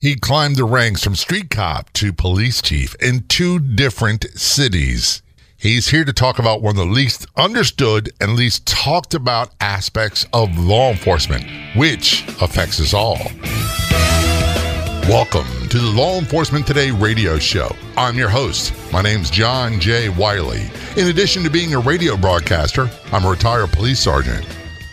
He climbed the ranks from street cop to police chief in two different cities. He's here to talk about one of the least understood and least talked about aspects of law enforcement, which affects us all. Welcome to the Law Enforcement Today radio show. I'm your host. My name's John J. Wiley. In addition to being a radio broadcaster, I'm a retired police sergeant.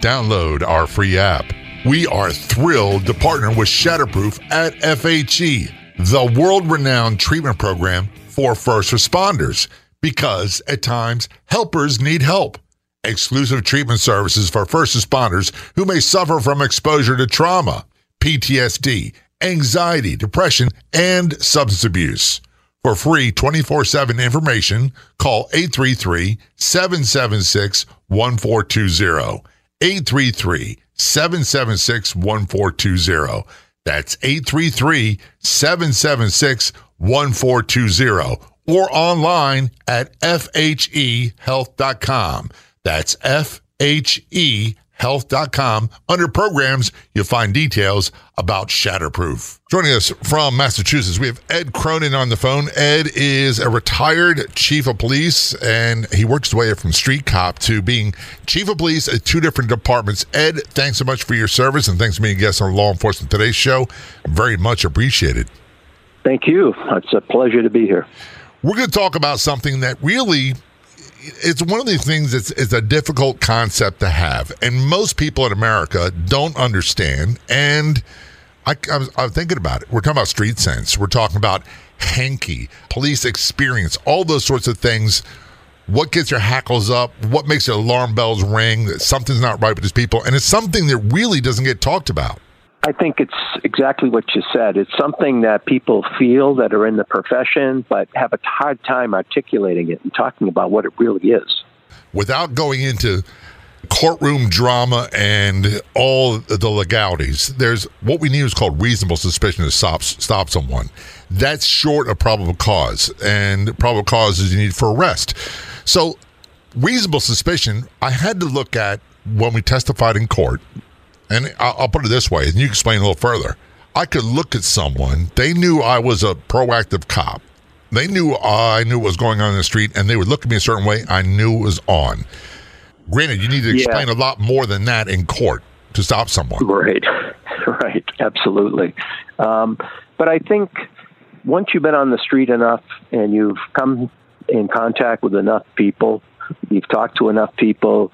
download our free app. We are thrilled to partner with Shatterproof at FHE, the world renowned treatment program for first responders, because at times helpers need help. Exclusive treatment services for first responders who may suffer from exposure to trauma, PTSD, anxiety, depression, and substance abuse. For free 24 7 information, call 833 776 1420. 833 776 1420. That's 833 776 1420 or online at FHEhealth.com. That's FHE health.com. Under programs, you'll find details about Shatterproof. Joining us from Massachusetts, we have Ed Cronin on the phone. Ed is a retired chief of police, and he works his way from street cop to being chief of police at two different departments. Ed, thanks so much for your service, and thanks for being a guest on Law Enforcement Today's show. Very much appreciated. Thank you. It's a pleasure to be here. We're going to talk about something that really it's one of these things that's it's a difficult concept to have, and most people in America don't understand. And I, I, was, I was thinking about it. We're talking about street sense. We're talking about hanky, police experience, all those sorts of things. What gets your hackles up? What makes your alarm bells ring? That something's not right with these people, and it's something that really doesn't get talked about. I think it's exactly what you said. It's something that people feel that are in the profession, but have a hard time articulating it and talking about what it really is. Without going into courtroom drama and all the legalities, there's what we need is called reasonable suspicion to stop stop someone. That's short of probable cause, and probable cause is you need for arrest. So, reasonable suspicion, I had to look at when we testified in court and I'll put it this way, and you explain a little further. I could look at someone, they knew I was a proactive cop. They knew I knew what was going on in the street, and they would look at me a certain way. I knew it was on. Granted, you need to explain yeah. a lot more than that in court to stop someone. Right, right, absolutely. Um, but I think once you've been on the street enough and you've come in contact with enough people, you've talked to enough people,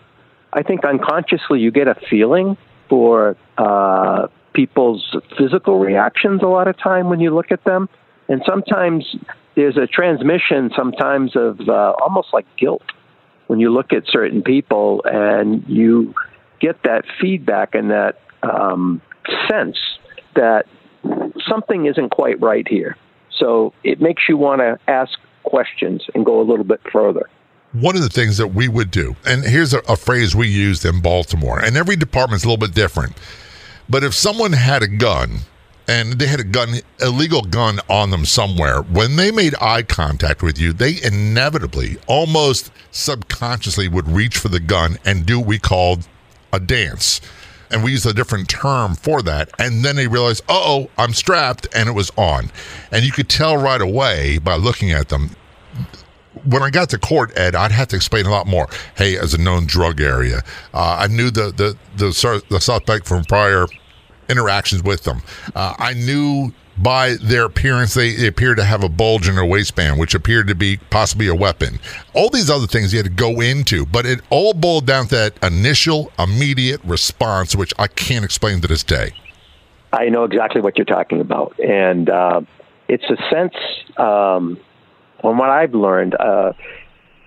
I think unconsciously you get a feeling for uh, people's physical reactions a lot of time when you look at them. And sometimes there's a transmission sometimes of uh, almost like guilt when you look at certain people and you get that feedback and that um, sense that something isn't quite right here. So it makes you want to ask questions and go a little bit further one of the things that we would do, and here's a, a, phrase we used in Baltimore, and every department's a little bit different. But if someone had a gun and they had a gun, illegal gun on them somewhere, when they made eye contact with you, they inevitably, almost subconsciously, would reach for the gun and do what we called a dance. And we use a different term for that. And then they realize, oh, I'm strapped, and it was on. And you could tell right away by looking at them when I got to court, Ed, I'd have to explain a lot more. Hey, as a known drug area, uh, I knew the, the the the suspect from prior interactions with them. Uh, I knew by their appearance they, they appeared to have a bulge in their waistband, which appeared to be possibly a weapon. All these other things you had to go into, but it all boiled down to that initial, immediate response, which I can't explain to this day. I know exactly what you're talking about, and uh, it's a sense. Um, from what I've learned, uh,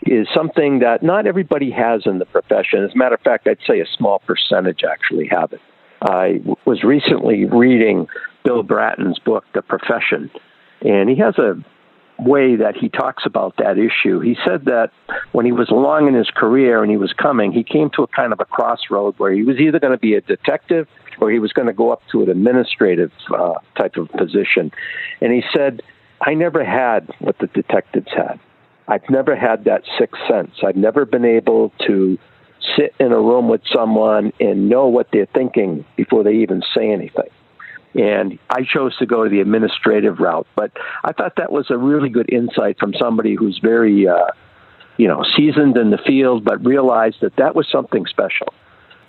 is something that not everybody has in the profession. As a matter of fact, I'd say a small percentage actually have it. I was recently reading Bill Bratton's book, The Profession, and he has a way that he talks about that issue. He said that when he was along in his career and he was coming, he came to a kind of a crossroad where he was either going to be a detective or he was going to go up to an administrative uh, type of position. And he said, I never had what the detectives had. I've never had that sixth sense. I've never been able to sit in a room with someone and know what they're thinking before they even say anything. And I chose to go the administrative route, but I thought that was a really good insight from somebody who's very, uh, you know, seasoned in the field, but realized that that was something special.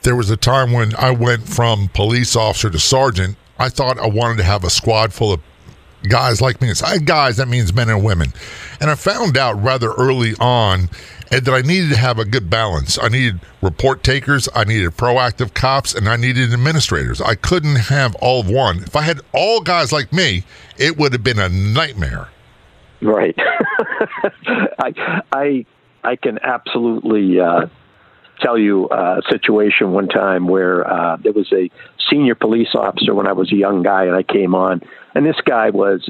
There was a time when I went from police officer to sergeant. I thought I wanted to have a squad full of guys like me. I guys, that means men and women. And I found out rather early on that I needed to have a good balance. I needed report takers, I needed proactive cops, and I needed administrators. I couldn't have all of one. If I had all guys like me, it would have been a nightmare. Right. I I I can absolutely uh, tell you a situation one time where uh, there was a senior police officer when I was a young guy and I came on, and this guy was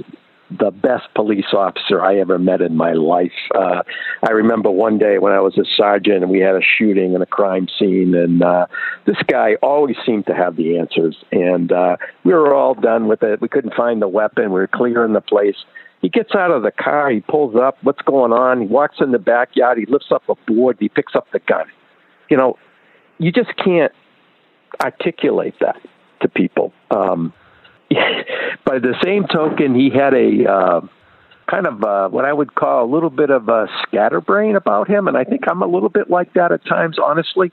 the best police officer I ever met in my life. Uh, I remember one day when I was a sergeant and we had a shooting and a crime scene, and uh, this guy always seemed to have the answers. And uh, we were all done with it. We couldn't find the weapon. We were clearing the place. He gets out of the car. He pulls up. What's going on? He walks in the backyard. He lifts up a board. He picks up the gun you know, you just can't articulate that to people. Um, by the same token, he had a uh, kind of uh, what I would call a little bit of a scatterbrain about him, and I think I'm a little bit like that at times, honestly.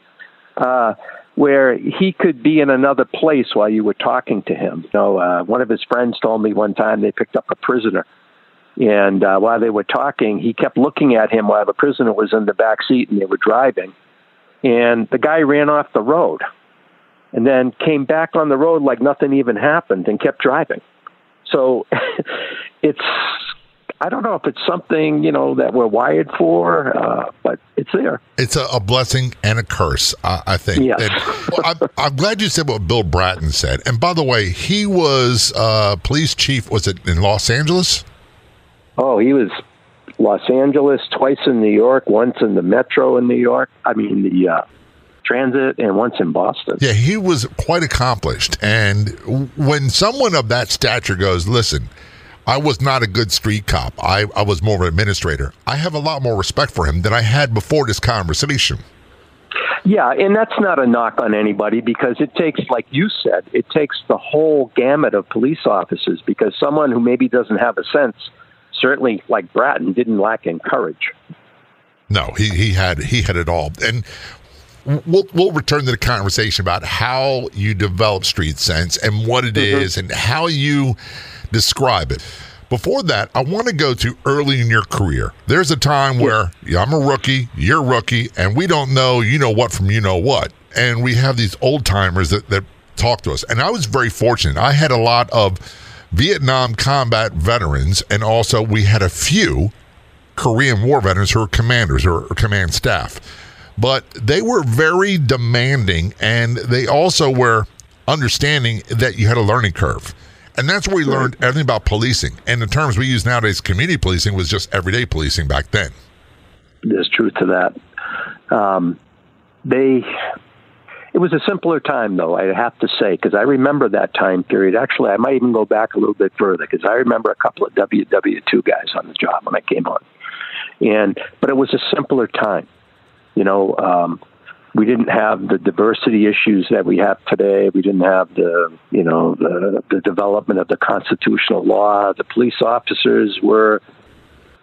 Uh, where he could be in another place while you were talking to him. You know, uh, one of his friends told me one time they picked up a prisoner, and uh, while they were talking, he kept looking at him while the prisoner was in the back seat and they were driving and the guy ran off the road and then came back on the road like nothing even happened and kept driving. So it's I don't know if it's something you know that we're wired for, uh, but it's there. It's a, a blessing and a curse, uh, I think. Yes. well, I'm, I'm, glad you said what Bill Bratton said. And by the way, he was uh, police chief. Was it in Los Angeles? Oh, he was Los Angeles, twice in New York, once in the metro in New York. I mean, the uh, transit, and once in Boston. Yeah, he was quite accomplished. And when someone of that stature goes, listen, I was not a good street cop. I, I was more of an administrator. I have a lot more respect for him than I had before this conversation. Yeah, and that's not a knock on anybody because it takes, like you said, it takes the whole gamut of police officers because someone who maybe doesn't have a sense – certainly, like Bratton, didn't lack in courage. No, he, he had he had it all, and we'll we'll return to the conversation about how you develop street sense and what it mm-hmm. is and how you describe it. Before that, I want to go to early in your career. There's a time where yeah, I'm a rookie, you're a rookie, and we don't know you know what from you know what. And we have these old timers that, that talk to us. And I was very fortunate. I had a lot of Vietnam combat veterans, and also we had a few Korean War veterans who were commanders or, command staff. But they were very demanding, and they also were understanding that you had a learning curve. And that's where we learned everything about policing. And the terms we use nowadays, community policing, was just everyday policing back then. There's truth to that. Um, they it was a simpler time, though, I have to say, because I remember that time period. Actually, I might even go back a little bit further, because I remember a couple of WW2 guys on the job when I came on. And But it was a simpler time. You know, um, we didn't have the diversity issues that we have today. We didn't have the, you know, the, the development of the constitutional law. The police officers were,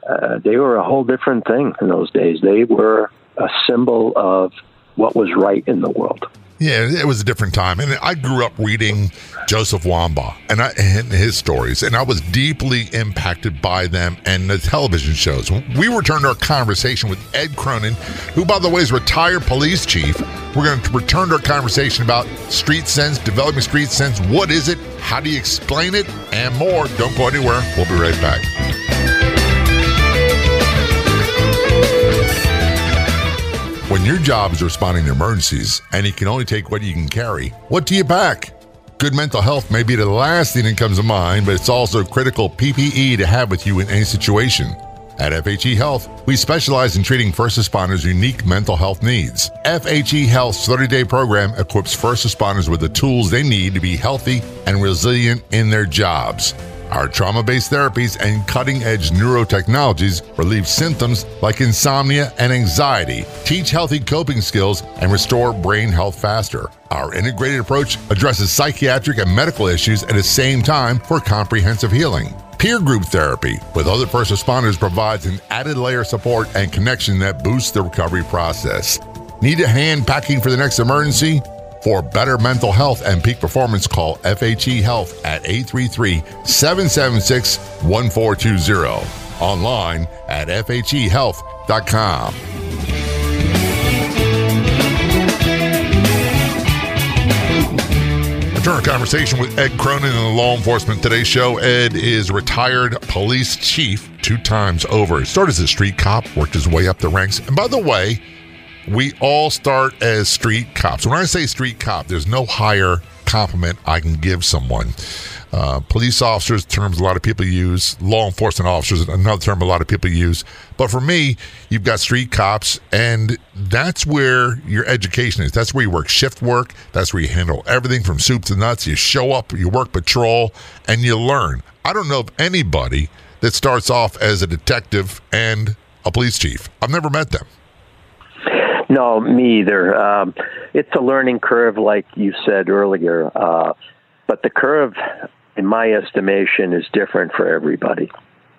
uh, they were a whole different thing in those days. They were a symbol of what was right in the world. Yeah, it was a different time, and I grew up reading Joseph Wambaugh and, I, and his stories, and I was deeply impacted by them and the television shows. We returned to our conversation with Ed Cronin, who, by the way, is retired police chief. We're going to return to our conversation about street sense, developing street sense. What is it? How do you explain it? And more. Don't go anywhere. We'll be right back. When your job is responding to emergencies and you can only take what you can carry, what do you pack? Good mental health may be the last thing that comes to mind, but it's also critical PPE to have with you in any situation. At FHE Health, we specialize in treating first responders' unique mental health needs. FHE Health's 30 day program equips first responders with the tools they need to be healthy and resilient in their jobs. Our trauma based therapies and cutting edge neurotechnologies relieve symptoms like insomnia and anxiety, teach healthy coping skills, and restore brain health faster. Our integrated approach addresses psychiatric and medical issues at the same time for comprehensive healing. Peer group therapy with other first responders provides an added layer of support and connection that boosts the recovery process. Need a hand packing for the next emergency? For better mental health and peak performance, call FHE Health at 833 776 1420. Online at FHEHealth.com. Return our conversation with Ed Cronin in the Law Enforcement Today show. Ed is retired police chief two times over. He started as a street cop, worked his way up the ranks. And by the way, we all start as street cops. When I say street cop, there's no higher compliment I can give someone. Uh, police officers, terms a lot of people use. Law enforcement officers, another term a lot of people use. But for me, you've got street cops, and that's where your education is. That's where you work shift work. That's where you handle everything from soup to nuts. You show up, you work patrol, and you learn. I don't know of anybody that starts off as a detective and a police chief. I've never met them. No, me either. Um, it's a learning curve, like you said earlier. Uh, but the curve in my estimation, is different for everybody.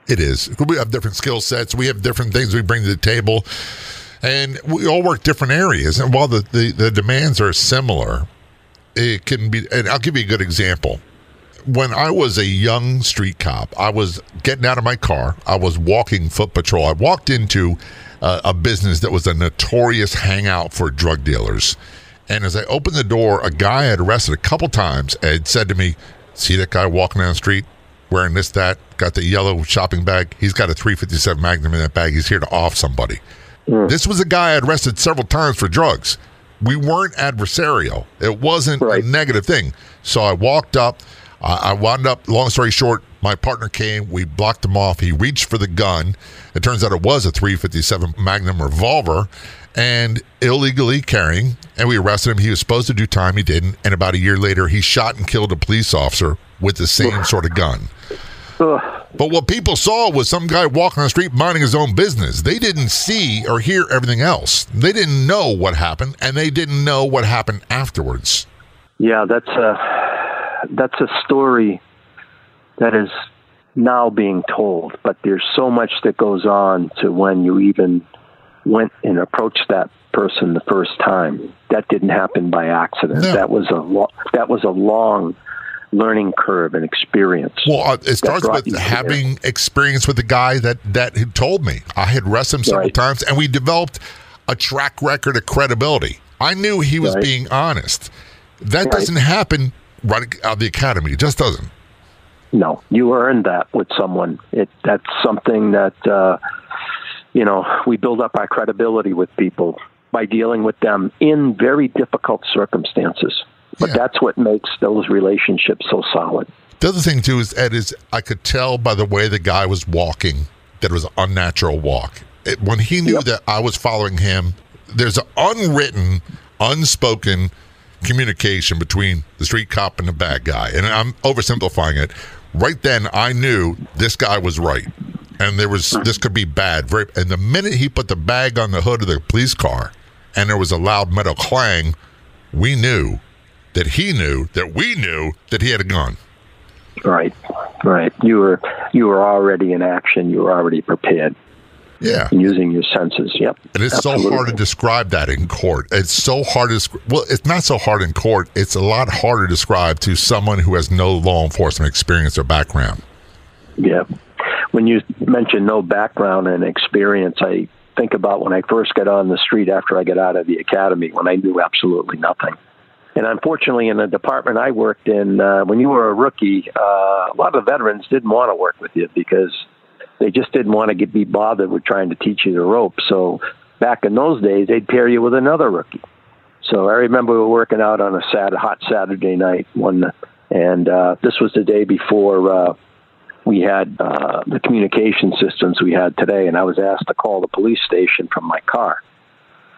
It is. We have different skill sets. We have different things we bring to the table, and we all work different areas. And while the, the, the demands are similar, it can be. And I'll give you a good example. When I was a young street cop, I was getting out of my car. I was walking foot patrol. I walked into uh, a business that was a notorious hangout for drug dealers. And as I opened the door, a guy I had arrested a couple times had said to me, See that guy walking down the street wearing this, that, got the yellow shopping bag? He's got a 357 Magnum in that bag. He's here to off somebody. Mm. This was a guy I'd arrested several times for drugs. We weren't adversarial. It wasn't right. a negative thing. So I walked up. I wound up, long story short, my partner came. We blocked him off. He reached for the gun. It turns out it was a 357 Magnum revolver and illegally carrying. And we arrested him. He was supposed to do time. He didn't. And about a year later, he shot and killed a police officer with the same sort of gun. But what people saw was some guy walking on the street minding his own business. They didn't see or hear everything else. They didn't know what happened, and they didn't know what happened afterwards. Yeah, that's a that's a story that is now being told. But there's so much that goes on to when you even went and approached that person the first time. That didn't happen by accident. No. That was a lo- that was a long learning curve and experience. Well, uh, it starts with having there. experience with the guy that that had told me. I had wrestled him several right. times, and we developed a track record of credibility. I knew he was right. being honest. That right. doesn't happen right out of the academy. It just doesn't. No, you earned that with someone. It that's something that. Uh, you know, we build up our credibility with people by dealing with them in very difficult circumstances. But yeah. that's what makes those relationships so solid. The other thing too is Ed is I could tell by the way the guy was walking that it was an unnatural walk. It, when he knew yep. that I was following him, there's an unwritten, unspoken communication between the street cop and the bad guy. And I'm oversimplifying it. Right then, I knew this guy was right and there was this could be bad. Very, and the minute he put the bag on the hood of the police car, and there was a loud metal clang, we knew that he knew that we knew that he had a gun. Right, right. You were you were already in action. You were already prepared. Yeah, using your senses. Yep. And it's Absolutely. so hard to describe that in court. It's so hard to well, it's not so hard in court. It's a lot harder to describe to someone who has no law enforcement experience or background. Yeah, when you mention no background and experience, I think about when I first got on the street after I got out of the academy when I knew absolutely nothing. And unfortunately, in the department I worked in, uh, when you were a rookie, uh, a lot of veterans didn't want to work with you because they just didn't want to get be bothered with trying to teach you the ropes. So back in those days, they'd pair you with another rookie. So I remember we were working out on a sad, hot Saturday night one And uh, this was the day before uh, we had uh, the communication systems we had today, and I was asked to call the police station from my car.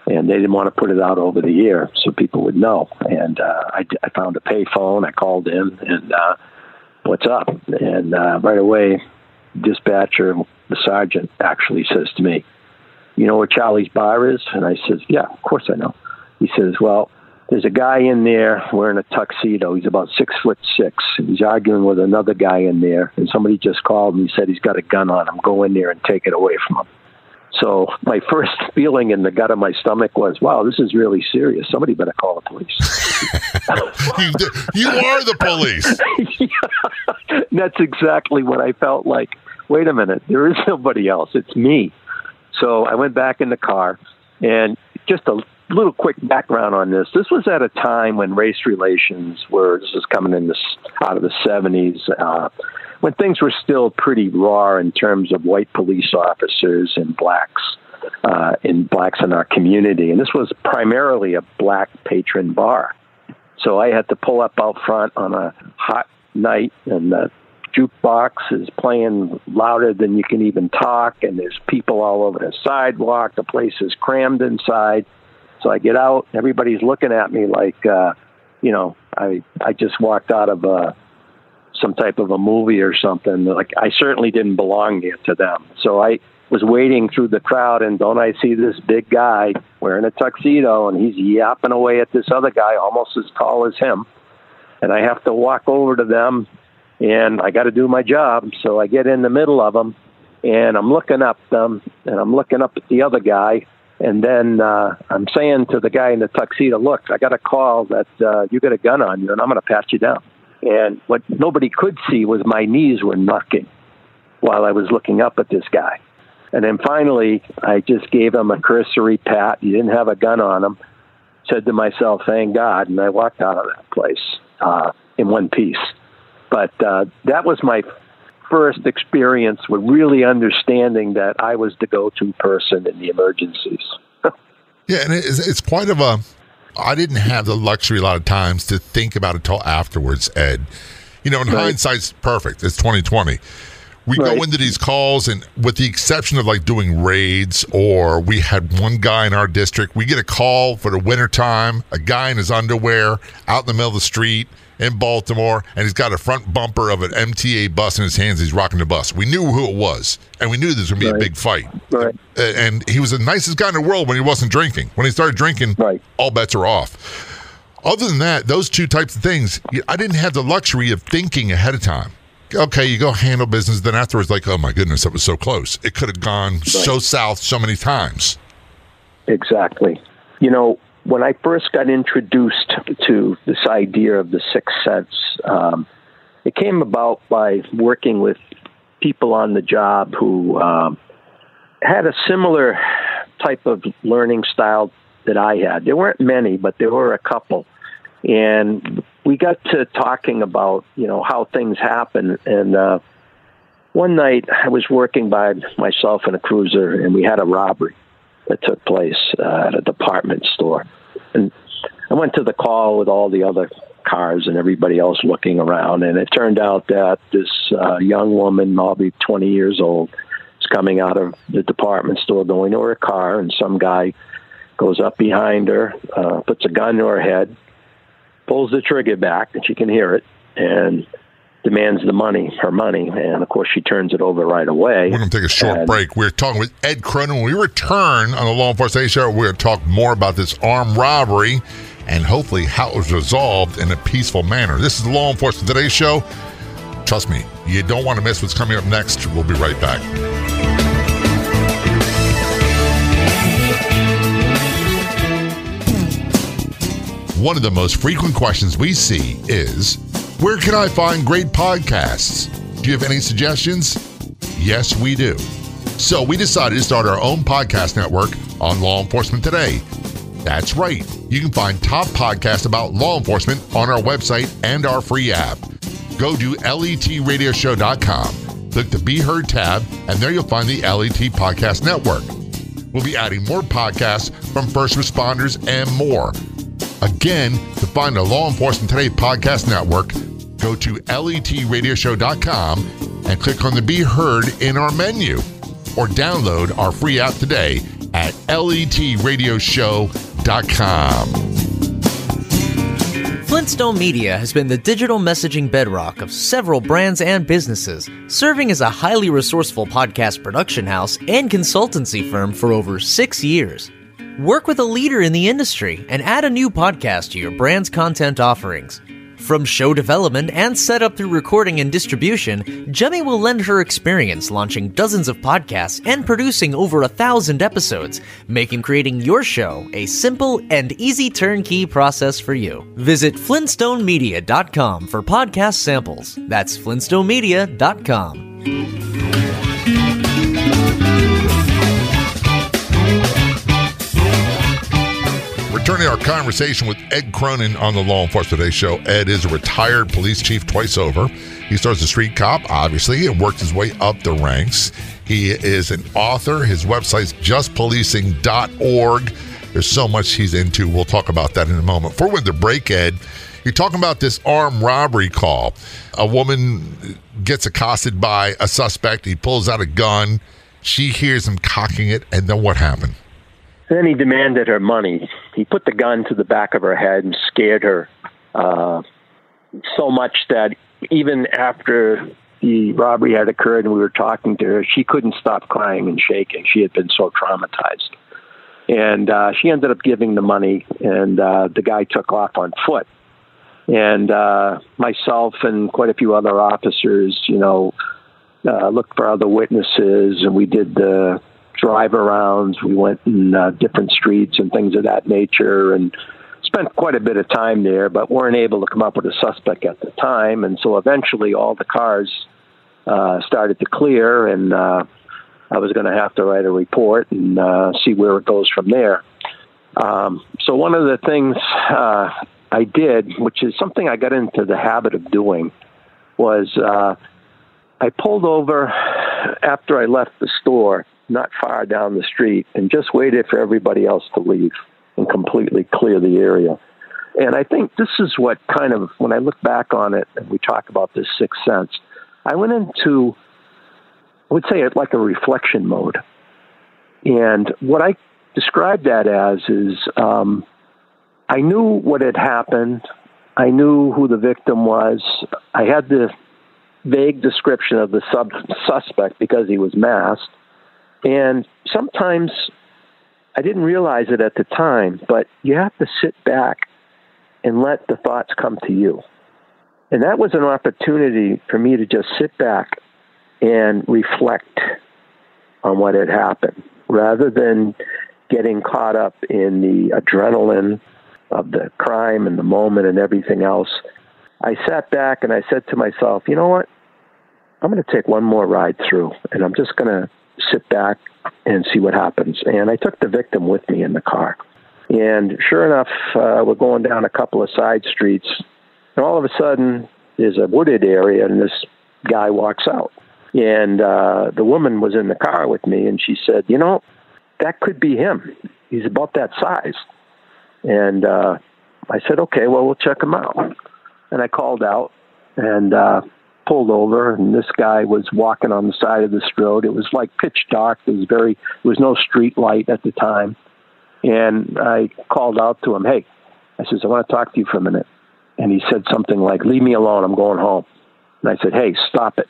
And they didn't want to put it out over the air so people would know. And uh, I, I found a payphone. I called in, and uh, what's up? And uh, right away, dispatcher, the sergeant, actually says to me, "You know where Charlie's bar is?" And I says, "Yeah, of course I know." He says, "Well, there's a guy in there wearing a tuxedo. He's about six foot six. He's arguing with another guy in there, and somebody just called and he said he's got a gun on him. Go in there and take it away from him." So my first feeling in the gut of my stomach was, "Wow, this is really serious. Somebody better call the police." you, you are the police. yeah, that's exactly what I felt like. Wait a minute, there is nobody else. It's me. So I went back in the car, and just a little quick background on this. This was at a time when race relations were, this is coming in this, out of the 70s, uh, when things were still pretty raw in terms of white police officers and blacks. Uh, in blacks in our community, and this was primarily a black patron bar. So I had to pull up out front on a hot night, and the jukebox is playing louder than you can even talk, and there's people all over the sidewalk. The place is crammed inside. So I get out, everybody's looking at me like, uh, you know, I I just walked out of a some type of a movie or something. Like I certainly didn't belong there to them. So I was wading through the crowd, and don't I see this big guy wearing a tuxedo, and he's yapping away at this other guy almost as tall as him. And I have to walk over to them, and I got to do my job. So I get in the middle of them, and I'm looking up them, and I'm looking up at the other guy, and then uh, I'm saying to the guy in the tuxedo, "Look, I got a call that uh, you got a gun on you, and I'm going to pat you down." And what nobody could see was my knees were knocking while I was looking up at this guy. And then finally, I just gave him a cursory pat. He didn't have a gun on him. Said to myself, "Thank God," and I walked out of that place uh, in one piece. But uh, that was my first experience with really understanding that I was the go-to person in the emergencies. yeah, and it's, it's quite of a. I didn't have the luxury a lot of times to think about it till afterwards, Ed. You know, in Right. hindsight's perfect. It's 2020. We Right. go into these calls, and with the exception of like doing raids, or we had one guy in our district, we get a call for the wintertime, a guy in his underwear out in the middle of the street in Baltimore, and he's got a front bumper of an MTA bus in his hands. He's rocking the bus. We knew who it was, and we knew this was going to be a big fight. Right. And he was the nicest guy in the world when he wasn't drinking. When he started drinking, Right. all bets are off. Other than that, those two types of things, I didn't have the luxury of thinking ahead of time. Okay, you go handle business, then afterwards, like, oh my goodness, that was so close. It could have gone so south so many times. Exactly. You know, when I first got introduced to this idea of the sixth sense, um, it came about by working with people on the job who um, had a similar type of learning style that I had. There weren't many, but there were a couple. And we got to talking about, you know, how things happen. And uh, one night I was working by myself in a cruiser, and we had a robbery that took place uh, at a department store. And I went to the call with all the other cars and everybody else looking around, and it turned out that this uh, young woman, probably 20 years old, is coming out of the department store going to her car, and some guy goes up behind her, uh, puts a gun to her head, pulls the trigger back, and she can hear it, and demands the money, her money, and of course she turns it over right away. We're going to take a short And- break. We're talking with Ed Cronin. When we return on the Law Enforcement Today Show, we're going to talk more about this armed robbery and hopefully how it was resolved in a peaceful manner. This is the Law Enforcement Today Show. Trust me, you don't want to miss what's coming up next. We'll be right back. One of the most frequent questions we see is Where can I find great podcasts? Do you have any suggestions? Yes, we do. So we decided to start our own podcast network on Law Enforcement Today. That's right. You can find top podcasts about law enforcement on our website and our free app. Go to letradioshow.com, click the Be Heard tab, and there you'll find the LET Podcast Network. We'll be adding more podcasts from first responders and more. Again, to find the Law Enforcement Today podcast network, go to letradioshow.com and click on the Be Heard in our menu or download our free app today at letradioshow.com. Flintstone Media has been the digital messaging bedrock of several brands and businesses, serving as a highly resourceful podcast production house and consultancy firm for over six years. Work with a leader in the industry and add a new podcast to your brand's content offerings. From show development and setup through recording and distribution, Jemmy will lend her experience launching dozens of podcasts and producing over a thousand episodes, making creating your show a simple and easy turnkey process for you. Visit FlintstoneMedia.com for podcast samples. That's FlintstoneMedia.com. Returning our conversation with Ed Cronin on the Law Enforcement Today show. Ed is a retired police chief twice over. He starts as a street cop, obviously, and worked his way up the ranks. He is an author. His website's justpolicing.org. There's so much he's into. We'll talk about that in a moment. For with the break, Ed, you're talking about this armed robbery call. A woman gets accosted by a suspect. He pulls out a gun. She hears him cocking it, and then what happened? Then he demanded her money. He put the gun to the back of her head and scared her uh, so much that even after the robbery had occurred and we were talking to her, she couldn't stop crying and shaking. She had been so traumatized. And uh, she ended up giving the money, and uh, the guy took off on foot. And uh, myself and quite a few other officers, you know, uh, looked for other witnesses, and we did the drive arounds. We went in uh, different streets and things of that nature, and spent quite a bit of time there, but weren't able to come up with a suspect at the time. And so eventually, all the cars uh, started to clear, and uh, I was going to have to write a report and uh, see where it goes from there. Um, so one of the things uh, I did, which is something I got into the habit of doing, was uh, I pulled over after I left the store not far down the street and just waited for everybody else to leave and completely clear the area. And I think this is what kind of, when I look back on it and we talk about this sixth sense, I went into, I would say it like a reflection mode. And what I describe that as is um, I knew what had happened. I knew who the victim was. I had the vague description of the sub- suspect because he was masked. And sometimes I didn't realize it at the time, but you have to sit back and let the thoughts come to you. And that was an opportunity for me to just sit back and reflect on what had happened rather than getting caught up in the adrenaline of the crime and the moment and everything else. I sat back and I said to myself, you know what? I'm going to take one more ride through and I'm just going to sit back and see what happens. And I took the victim with me in the car. And sure enough, uh, we're going down a couple of side streets, and all of a sudden, there's a wooded area, and this guy walks out. And uh, the woman was in the car with me, and she said, You know, that could be him. He's about that size. And uh, I said, Okay, well, we'll check him out. And I called out, and uh, pulled over, and this guy was walking on the side of this road. It was like pitch dark. There was very there was no street light at the time, and I called out to him, "Hey," I says, "I want to talk to you for a minute." And he said something like, "Leave me alone. I'm going home." And I said, "Hey, stop it."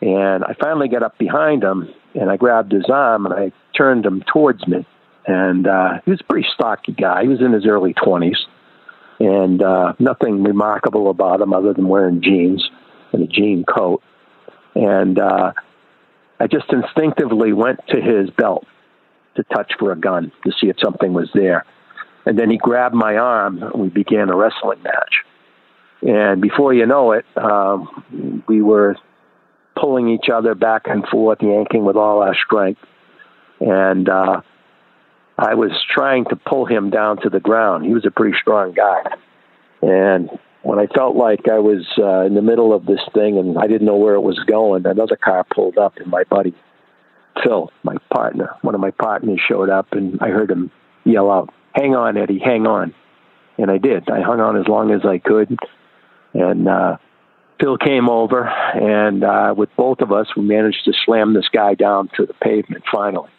And I finally got up behind him, and I grabbed his arm and I turned him towards me. And uh, he was a pretty stocky guy. He was in his early twenties, and uh, nothing remarkable about him other than wearing jeans in a jean coat. And uh, I just instinctively went to his belt to touch for a gun to see if something was there. And then he grabbed my arm and we began a wrestling match. And before you know it, um, we were pulling each other back and forth, yanking with all our strength. And uh, I was trying to pull him down to the ground. He was a pretty strong guy. And when I felt like I was uh, in the middle of this thing and I didn't know where it was going, another car pulled up, and my buddy Phil, my partner, one of my partners, showed up, and I heard him yell out, "Hang on, Eddie, hang on!" And I did. I hung on as long as I could, and uh, Phil came over, and uh, with both of us, we managed to slam this guy down to the pavement finally.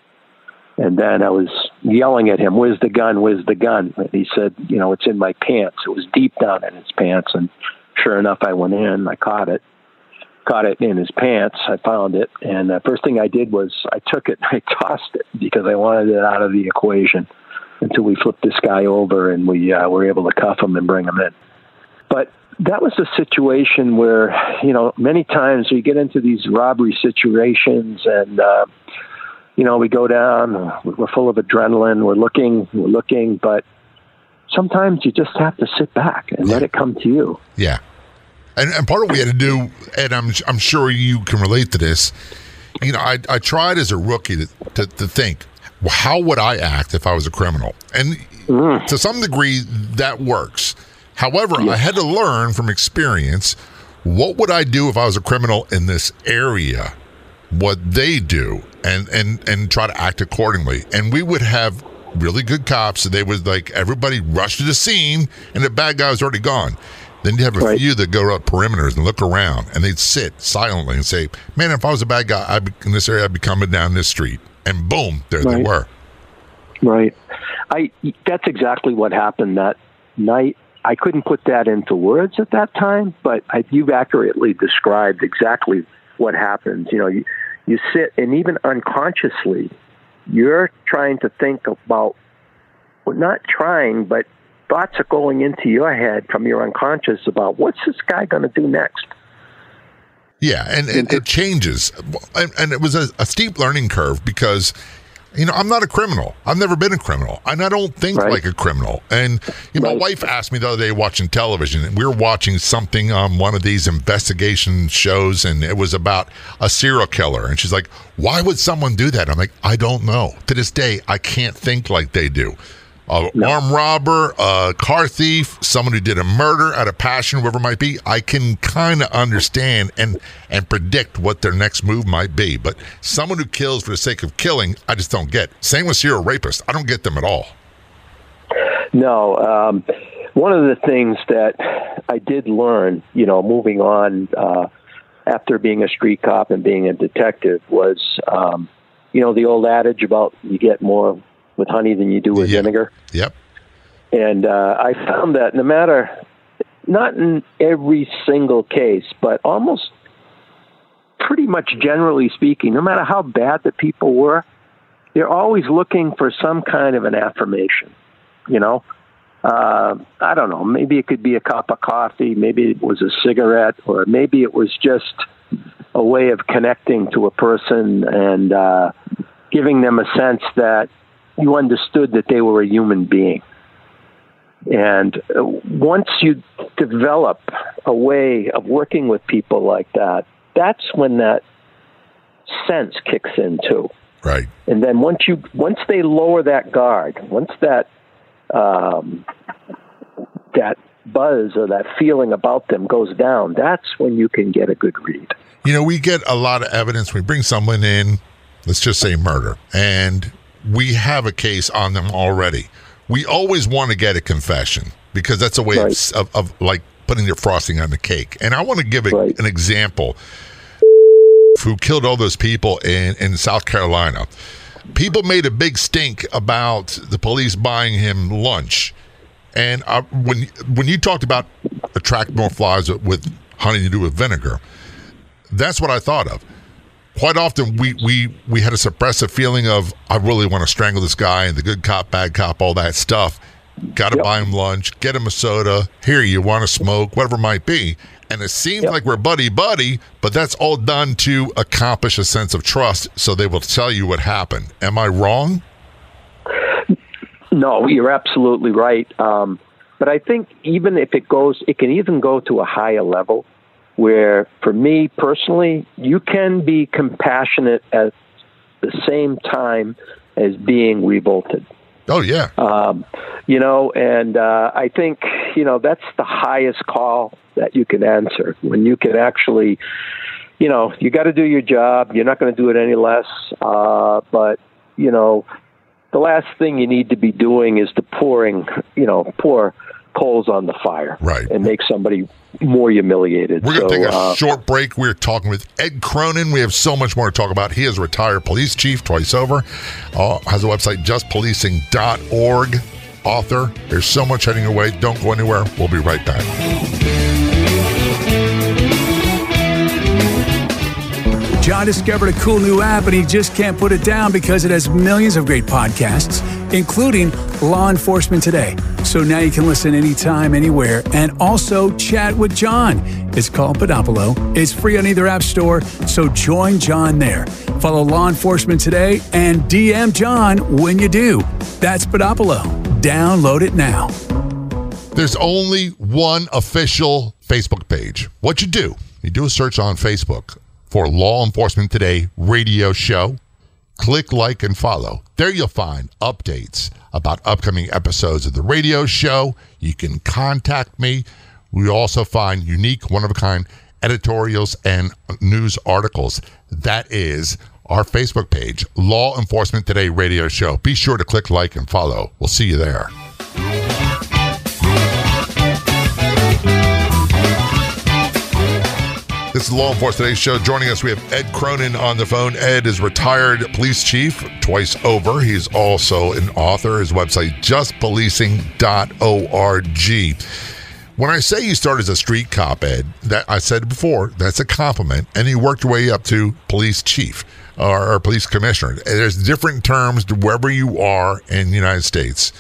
And then I was yelling at him, "Where's the gun? Where's the gun?" And he said, "You know, it's in my pants." It was deep down in his pants, and sure enough, I went in. I caught it, caught it in his pants. I found it, and the first thing I did was I took it, I tossed it because I wanted it out of the equation until we flipped this guy over and we uh, were able to cuff him and bring him in. But that was a situation where, you know, many times we get into these robbery situations and, uh, you know, we go down, we're full of adrenaline, we're looking, we're looking, but sometimes you just have to sit back and let it come to you. Yeah. And, and part of what we had to do, and I'm, I'm sure you can relate to this, you know, I, I tried as a rookie to, to, to think, well, how would I act if I was a criminal? And mm. to some degree, that works. However, yes. I had to learn from experience what would I do if I was a criminal in this area, what they do, and and and try to act accordingly. And we would have really good cops. They would like everybody rush to the scene, and the bad guy was already gone. Then you have a right. few that go up perimeters and look around, and they'd sit silently and say, "Man, if I was a bad guy I'd in this area, I'd be coming down this street." And boom, there right. they were. Right. I. That's exactly what happened that night. I couldn't put that into words at that time, but I, you've accurately described exactly what happens. You know, you, you sit and even unconsciously, you're trying to think about, well, not trying, but thoughts are going into your head from your unconscious about what's this guy going to do next. Yeah, and, and it changes, and, and it was a, a steep learning curve because you know, I'm not a criminal. I've never been a criminal, and I don't think right. like a criminal. And you know, right. my wife asked me the other day watching television, and we were watching something on one of these investigation shows, and it was about a serial killer. And she's like, "Why would someone do that?" I'm like, "I don't know. To this day, I can't think like they do." A no. armed robber, a car thief, someone who did a murder out of passion, whoever it might be, I can kind of understand and and predict what their next move might be. But someone who kills for the sake of killing, I just don't get. Same with serial rapists. I don't get them at all. No. Um, one of the things that I did learn, you know, moving on uh, after being a street cop and being a detective was, um, you know, the old adage about you get more with honey than you do with yep. vinegar. Yep. And uh, I found that no matter, not in every single case, but almost pretty much generally speaking, no matter how bad the people were, they're always looking for some kind of an affirmation. You know, uh, I don't know. Maybe it could be a cup of coffee. Maybe it was a cigarette, or maybe it was just a way of connecting to a person and uh, giving them a sense that you understood that they were a human being. And uh, once you develop a way of working with people like that, that's when that sense kicks in too. Right. And then once you once they lower that guard, once that um, that buzz or that feeling about them goes down, that's when you can get a good read. You know, we get a lot of evidence. We bring someone in, let's just say murder, and we have a case on them already. We always want to get a confession because that's a way right. of, of, of, like putting your frosting on the cake. And I want to give a, right. an example who killed all those people in, in South Carolina. People made a big stink about the police buying him lunch. And uh, when when you talked about attract more flies with honey to do with vinegar, that's what I thought of quite often we we we had a suppressive feeling of I really want to strangle this guy and the good cop, bad cop, all that stuff. Got to yep. buy him lunch, get him a soda. Here, you want to smoke, whatever it might be. And it seems yep. like we're buddy buddy, but that's all done to accomplish a sense of trust. So they will tell you what happened. Am I wrong? No, you're absolutely right. Um, but I think even if it goes, it can even go to a higher level where for me personally, you can be compassionate at the same time as being revolted. Oh yeah. Um, you know, and uh, I think you know that's the highest call that you can answer when you can actually, you know, you got to do your job. You're not going to do it any less. Uh, but you know, the last thing you need to be doing is to pouring, you know, pour coals on the fire, Right. and make somebody more humiliated. We're going to So, take a uh, short break. We're talking with Ed Cronin. We have so much more to talk about. He is a retired police chief twice over, uh, has a website, justpolicing.org. Author. There's so much heading your way. Don't go anywhere. We'll be right back. John discovered a cool new app and he just can't put it down because it has millions of great podcasts, including Law Enforcement Today. So now you can listen anytime, anywhere, and also chat with John. It's called Podopolo. It's free on either app store, so join John there. Follow Law Enforcement Today and DM John when you do. That's Podopolo. Download it now. There's only one official Facebook page. What you do, you do a search on Facebook for Law Enforcement Today radio show. Click like and follow. There you'll find updates about upcoming episodes of the radio show. You can contact me. We also find unique, one of a kind editorials and news articles. That is our Facebook page, Law Enforcement Today radio show. Be sure to click like and follow. We'll see you there. This is Law Enforcement Today's show. Joining us, we have Ed Cronin on the phone. Ed is retired police chief twice over. He's also an author. His website, justpolicing.org. When I say you started as a street cop, Ed, that I said before, that's a compliment, and you worked your way up to police chief or, or police commissioner. There's different terms to wherever you are in the United States.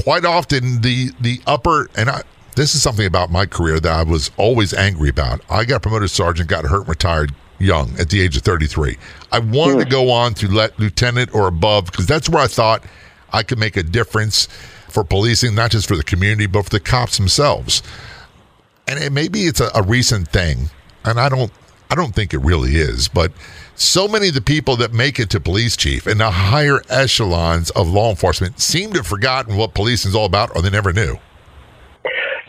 Quite often, the the upper and I, this is something about my career that I was always angry about. I got promoted sergeant, got hurt, and retired young at the age of 33. I wanted to hmm. go on to let lieutenant or above because that's where I thought I could make a difference for policing, not just for the community, but for the cops themselves. And it, maybe it's a, a recent thing, and I don't, I don't think it really is. But so many of the people that make it to police chief and the higher echelons of law enforcement seem to have forgotten what policing is all about, or they never knew.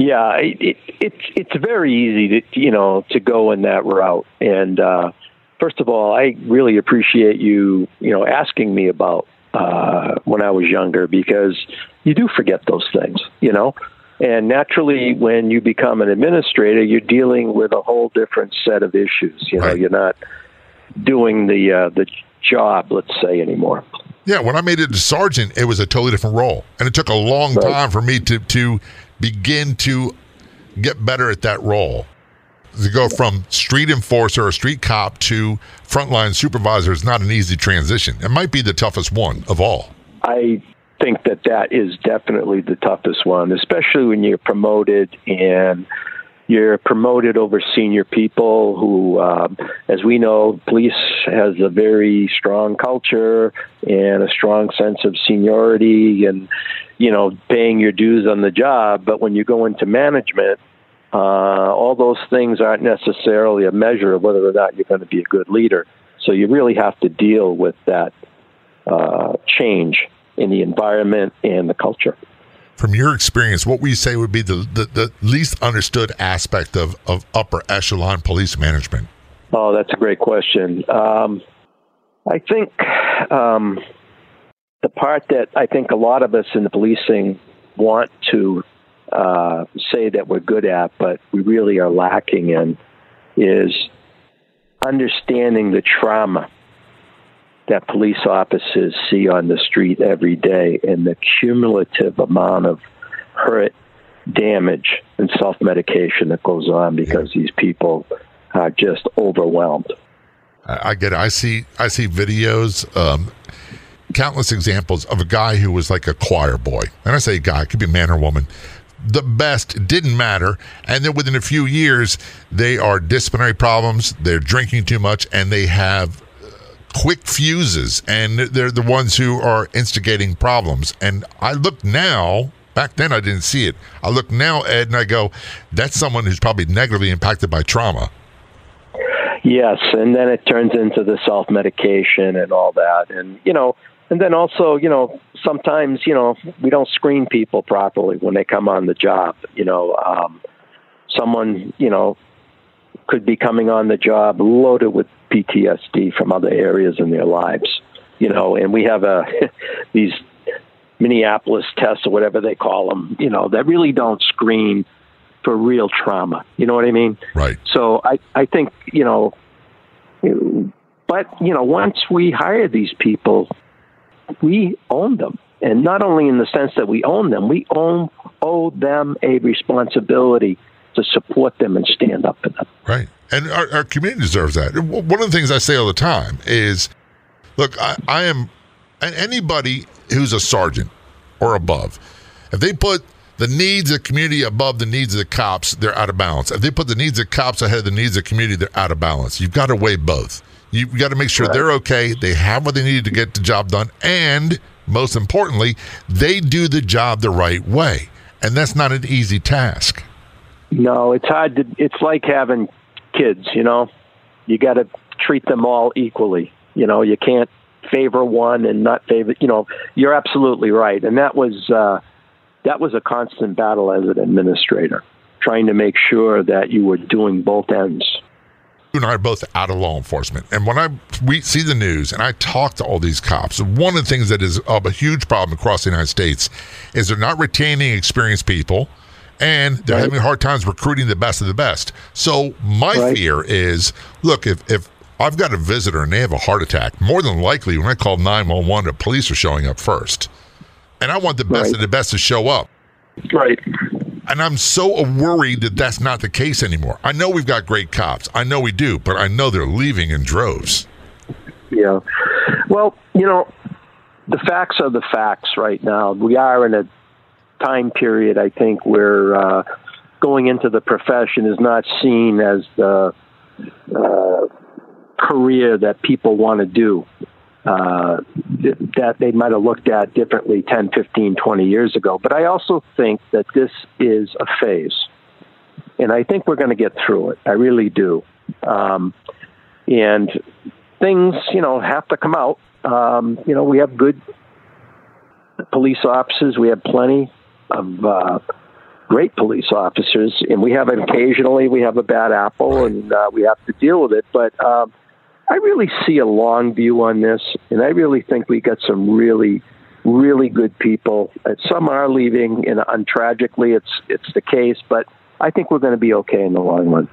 Yeah, it, it, it's it's very easy to you know to go in that route. And uh, first of all, I really appreciate you you know asking me about uh, when I was younger because you do forget those things, you know. And naturally, when you become an administrator, you're dealing with a whole different set of issues. You know, Right. you're not doing the uh, the job, let's say, anymore. Yeah, when I made it to sergeant, it was a totally different role, and it took a long Right. time for me to to begin to get better at that role. To go from street enforcer or street cop to frontline supervisor is not an easy transition. It might be the toughest one of all. I think that that is definitely the toughest one, especially when you're promoted and you're promoted over senior people who, um, as we know, police has a very strong culture and a strong sense of seniority and, you know, paying your dues on the job. But when you go into management, uh, all those things aren't necessarily a measure of whether or not you're going to be a good leader. So you really have to deal with that uh, change in the environment and the culture. From your experience, what would you say would be the, the, the least understood aspect of, of upper echelon police management? Oh, that's a great question. Um, I think um, the part that I think a lot of us in the policing want to uh, say that we're good at, but we really are lacking in, is understanding the trauma that police officers see on the street every day and the cumulative amount of hurt, damage, and self medication that goes on because these people are just overwhelmed. I, get it. I see I see videos, um, countless examples of a guy who was like a choir boy. And I say guy, it could be man or woman. The best didn't matter, and then within a few years, they are disciplinary problems. They're drinking too much, and they have quick fuses, and they're the ones who are instigating problems. And I look now. Back then, I didn't see it. I look now, Ed, and I go, "That's someone who's probably negatively impacted by trauma." Yes, and then it turns into the self medication and all that. And, you know, and then also, you know, sometimes, you know, we don't screen people properly when they come on the job. You know, um, someone, you know, could be coming on the job loaded with PTSD from other areas in their lives. You know, and we have a these Minneapolis tests or whatever they call them, you know, that really don't screen for real trauma. You know what I mean? Right. So I, I think, you know, but, you know, once we hire these people, we own them. And not only in the sense that we own them, we own, owe them a responsibility to support them and stand up for them. Right. And our, our community deserves that. One of the things I say all the time is look, I, I am anybody who's a sergeant or above, if they put the needs of the community above the needs of the cops, they're out of balance. If they put the needs of cops ahead of the needs of the community, they're out of balance. You've got to weigh both. You've got to make sure right. they're okay, they have what they need to get the job done, and most importantly, they do the job the right way. And that's not an easy task. No, it's hard to, it's like having kids, you know. You got to treat them all equally. You know, you can't favor one and not favor, you know, you're absolutely right. And that was uh that was a constant battle as an administrator, trying to make sure that you were doing both ends. You and I are both out of law enforcement, and when I we see the news and I talk to all these cops, one of the things that is a huge problem across the United States is they're not retaining experienced people, and they're right. having hard times recruiting the best of the best. So my right. fear is, look, if if I've got a visitor and they have a heart attack, more than likely when I call nine one one, the police are showing up first and I want the best right. of the best to show up. Right. And I'm so worried that that's not the case anymore. I know we've got great cops. I know we do, but I know they're leaving in droves. Yeah. Well, you know, the facts are the facts right now. We are in a time period, I think, where uh, going into the profession is not seen as the uh, career that people want to do uh, that they might have looked at differently 10, 15, 20 years ago. But I also think that this is a phase. And I think we're going to get through it. I really do. Um, and things, you know, have to come out. Um, you know, we have good police officers. We have plenty of uh, great police officers, and we have occasionally we have a bad apple, and uh, we have to deal with it. But um, I really see a long view on this, and I really think we got some really, really good people. Some are leaving, and, and tragically, it's it's the case. But I think we're going to be okay in the long run.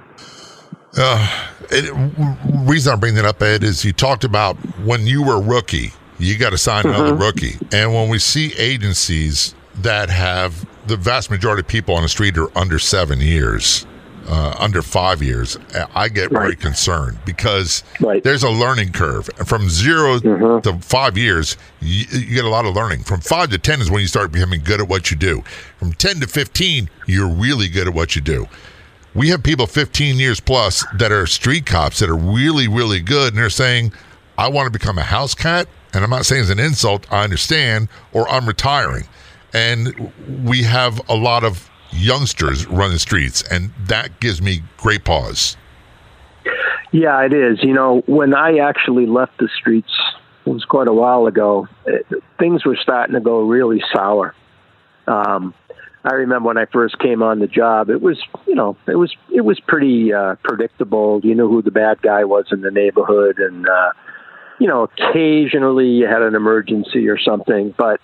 Uh, it, reason I bring that up, Ed, is you talked about when you were a rookie, you got to sign another mm-hmm. rookie, and when we see agencies that have the vast majority of people on the street are under seven years uh, under five years, I get right. very concerned because right. there's a learning curve. From 0 mm-hmm. to five years, you, you, get a lot of learning. From five to 10 is when you start becoming good at what you do. From 10 to 15, you're really good at what you do. We have people 15 years plus that are street cops that are really, really good, and they're saying, I want to become a house cat. And I'm not saying it's an insult, I understand, or I'm retiring. And we have a lot of youngsters running streets, and that gives me great pause. Yeah, it is. You know, when I actually left the streets, it was quite a while ago. It, things were starting to go really sour. Um, I remember when I first came on the job, it was, you know, it was it was pretty uh, predictable. You knew who the bad guy was in the neighborhood, and uh, you know, occasionally you had an emergency or something, but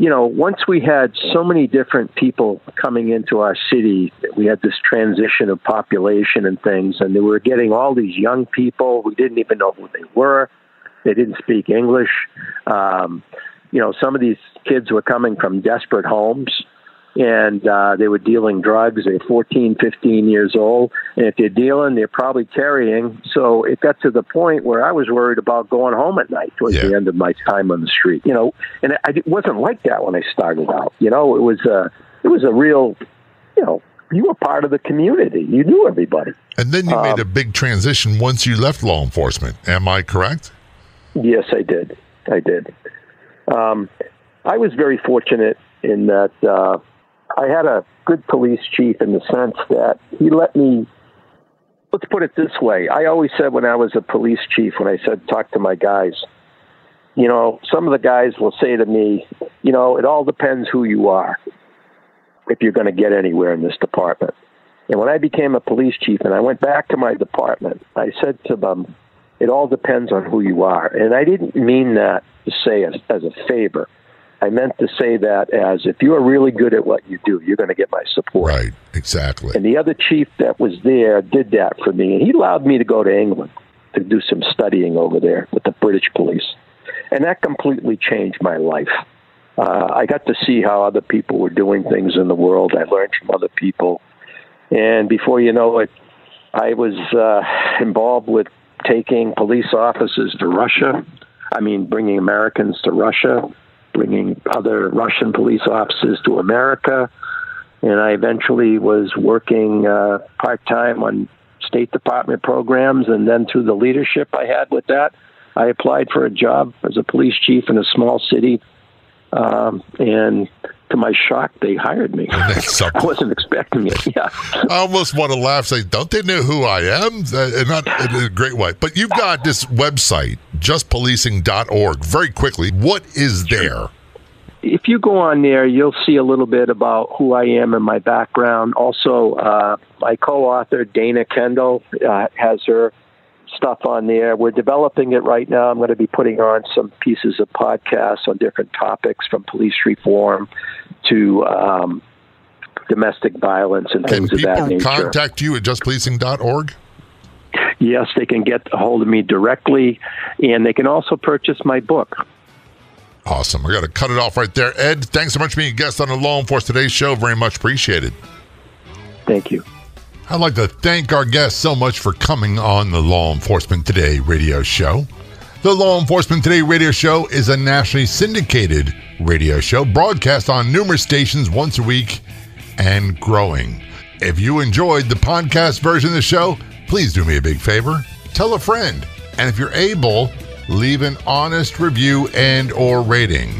you know, once we had so many different people coming into our city, we had this transition of population and things, and we were getting all these young people. We didn't even know who they were. They didn't speak English. Um, you know, some of these kids were coming from desperate homes and uh, they were dealing drugs. They're 14, 15 years old. And if they're dealing, they're probably carrying. So it got to the point where I was worried about going home at night towards yeah. the end of my time on the street. You know, and I, it wasn't like that when I started out. You know, it was a, it was a real, you know, you were part of the community. You knew everybody. And then you um, made a big transition once you left law enforcement. Am I correct? Yes, I did. I did. Um, I was very fortunate in that uh, I had a good police chief in the sense that he let me. Let's put it this way. I always said when I was a police chief, when I said talk to my guys, you know, some of the guys will say to me, you know, it all depends who you are if you're going to get anywhere in this department. And when I became a police chief and I went back to my department, I said to them, it all depends on who you are. And I didn't mean that to say as, as a favor. I meant to say that as if you are really good at what you do, you're going to get my support. Right, exactly. And the other chief that was there did that for me, and he allowed me to go to England to do some studying over there with the British police, and that completely changed my life. Uh, I got to see how other people were doing things in the world. I learned from other people, and before you know it, I was uh, involved with taking police officers to Russia. I mean, bringing Americans to Russia, bringing other Russian police officers to America. And I eventually was working uh, part time on State Department programs. And then through the leadership I had with that, I applied for a job as a police chief in a small city. Um, and to my shock, they hired me. I wasn't expecting it. Yeah. I almost want to laugh, say, "Don't they know who I am?" Uh, not in a great way. But you've got this website, justpolicing.org. Very quickly, what is there? If you go on there, you'll see a little bit about who I am and my background. Also, uh, my co-author Dana Kendall uh, has her stuff on there. We're developing it right now. I'm going to be putting on some pieces of podcasts on different topics from police reform to um, domestic violence and things of that nature. Can people contact you at justpolicing.org? Yes, they can get a hold of me directly, and they can also purchase my book. Awesome. I got to cut it off right there. Ed, thanks so much for being a guest on the Law Enforcement Today show. Very much appreciated. Thank you. I'd like to thank our guests so much for coming on the Law Enforcement Today radio show. The Law Enforcement Today radio show is a nationally syndicated radio show broadcast on numerous stations once a week and growing. If you enjoyed the podcast version of the show, please do me a big favor. Tell a friend. And if you're able, leave an honest review and or rating.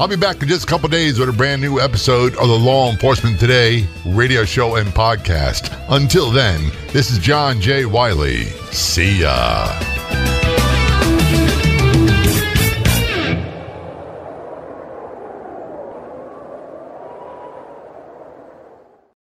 I'll be back in just a couple days with a brand new episode of the Law Enforcement Today radio show and podcast. Until then, this is John J. Wiley. See ya.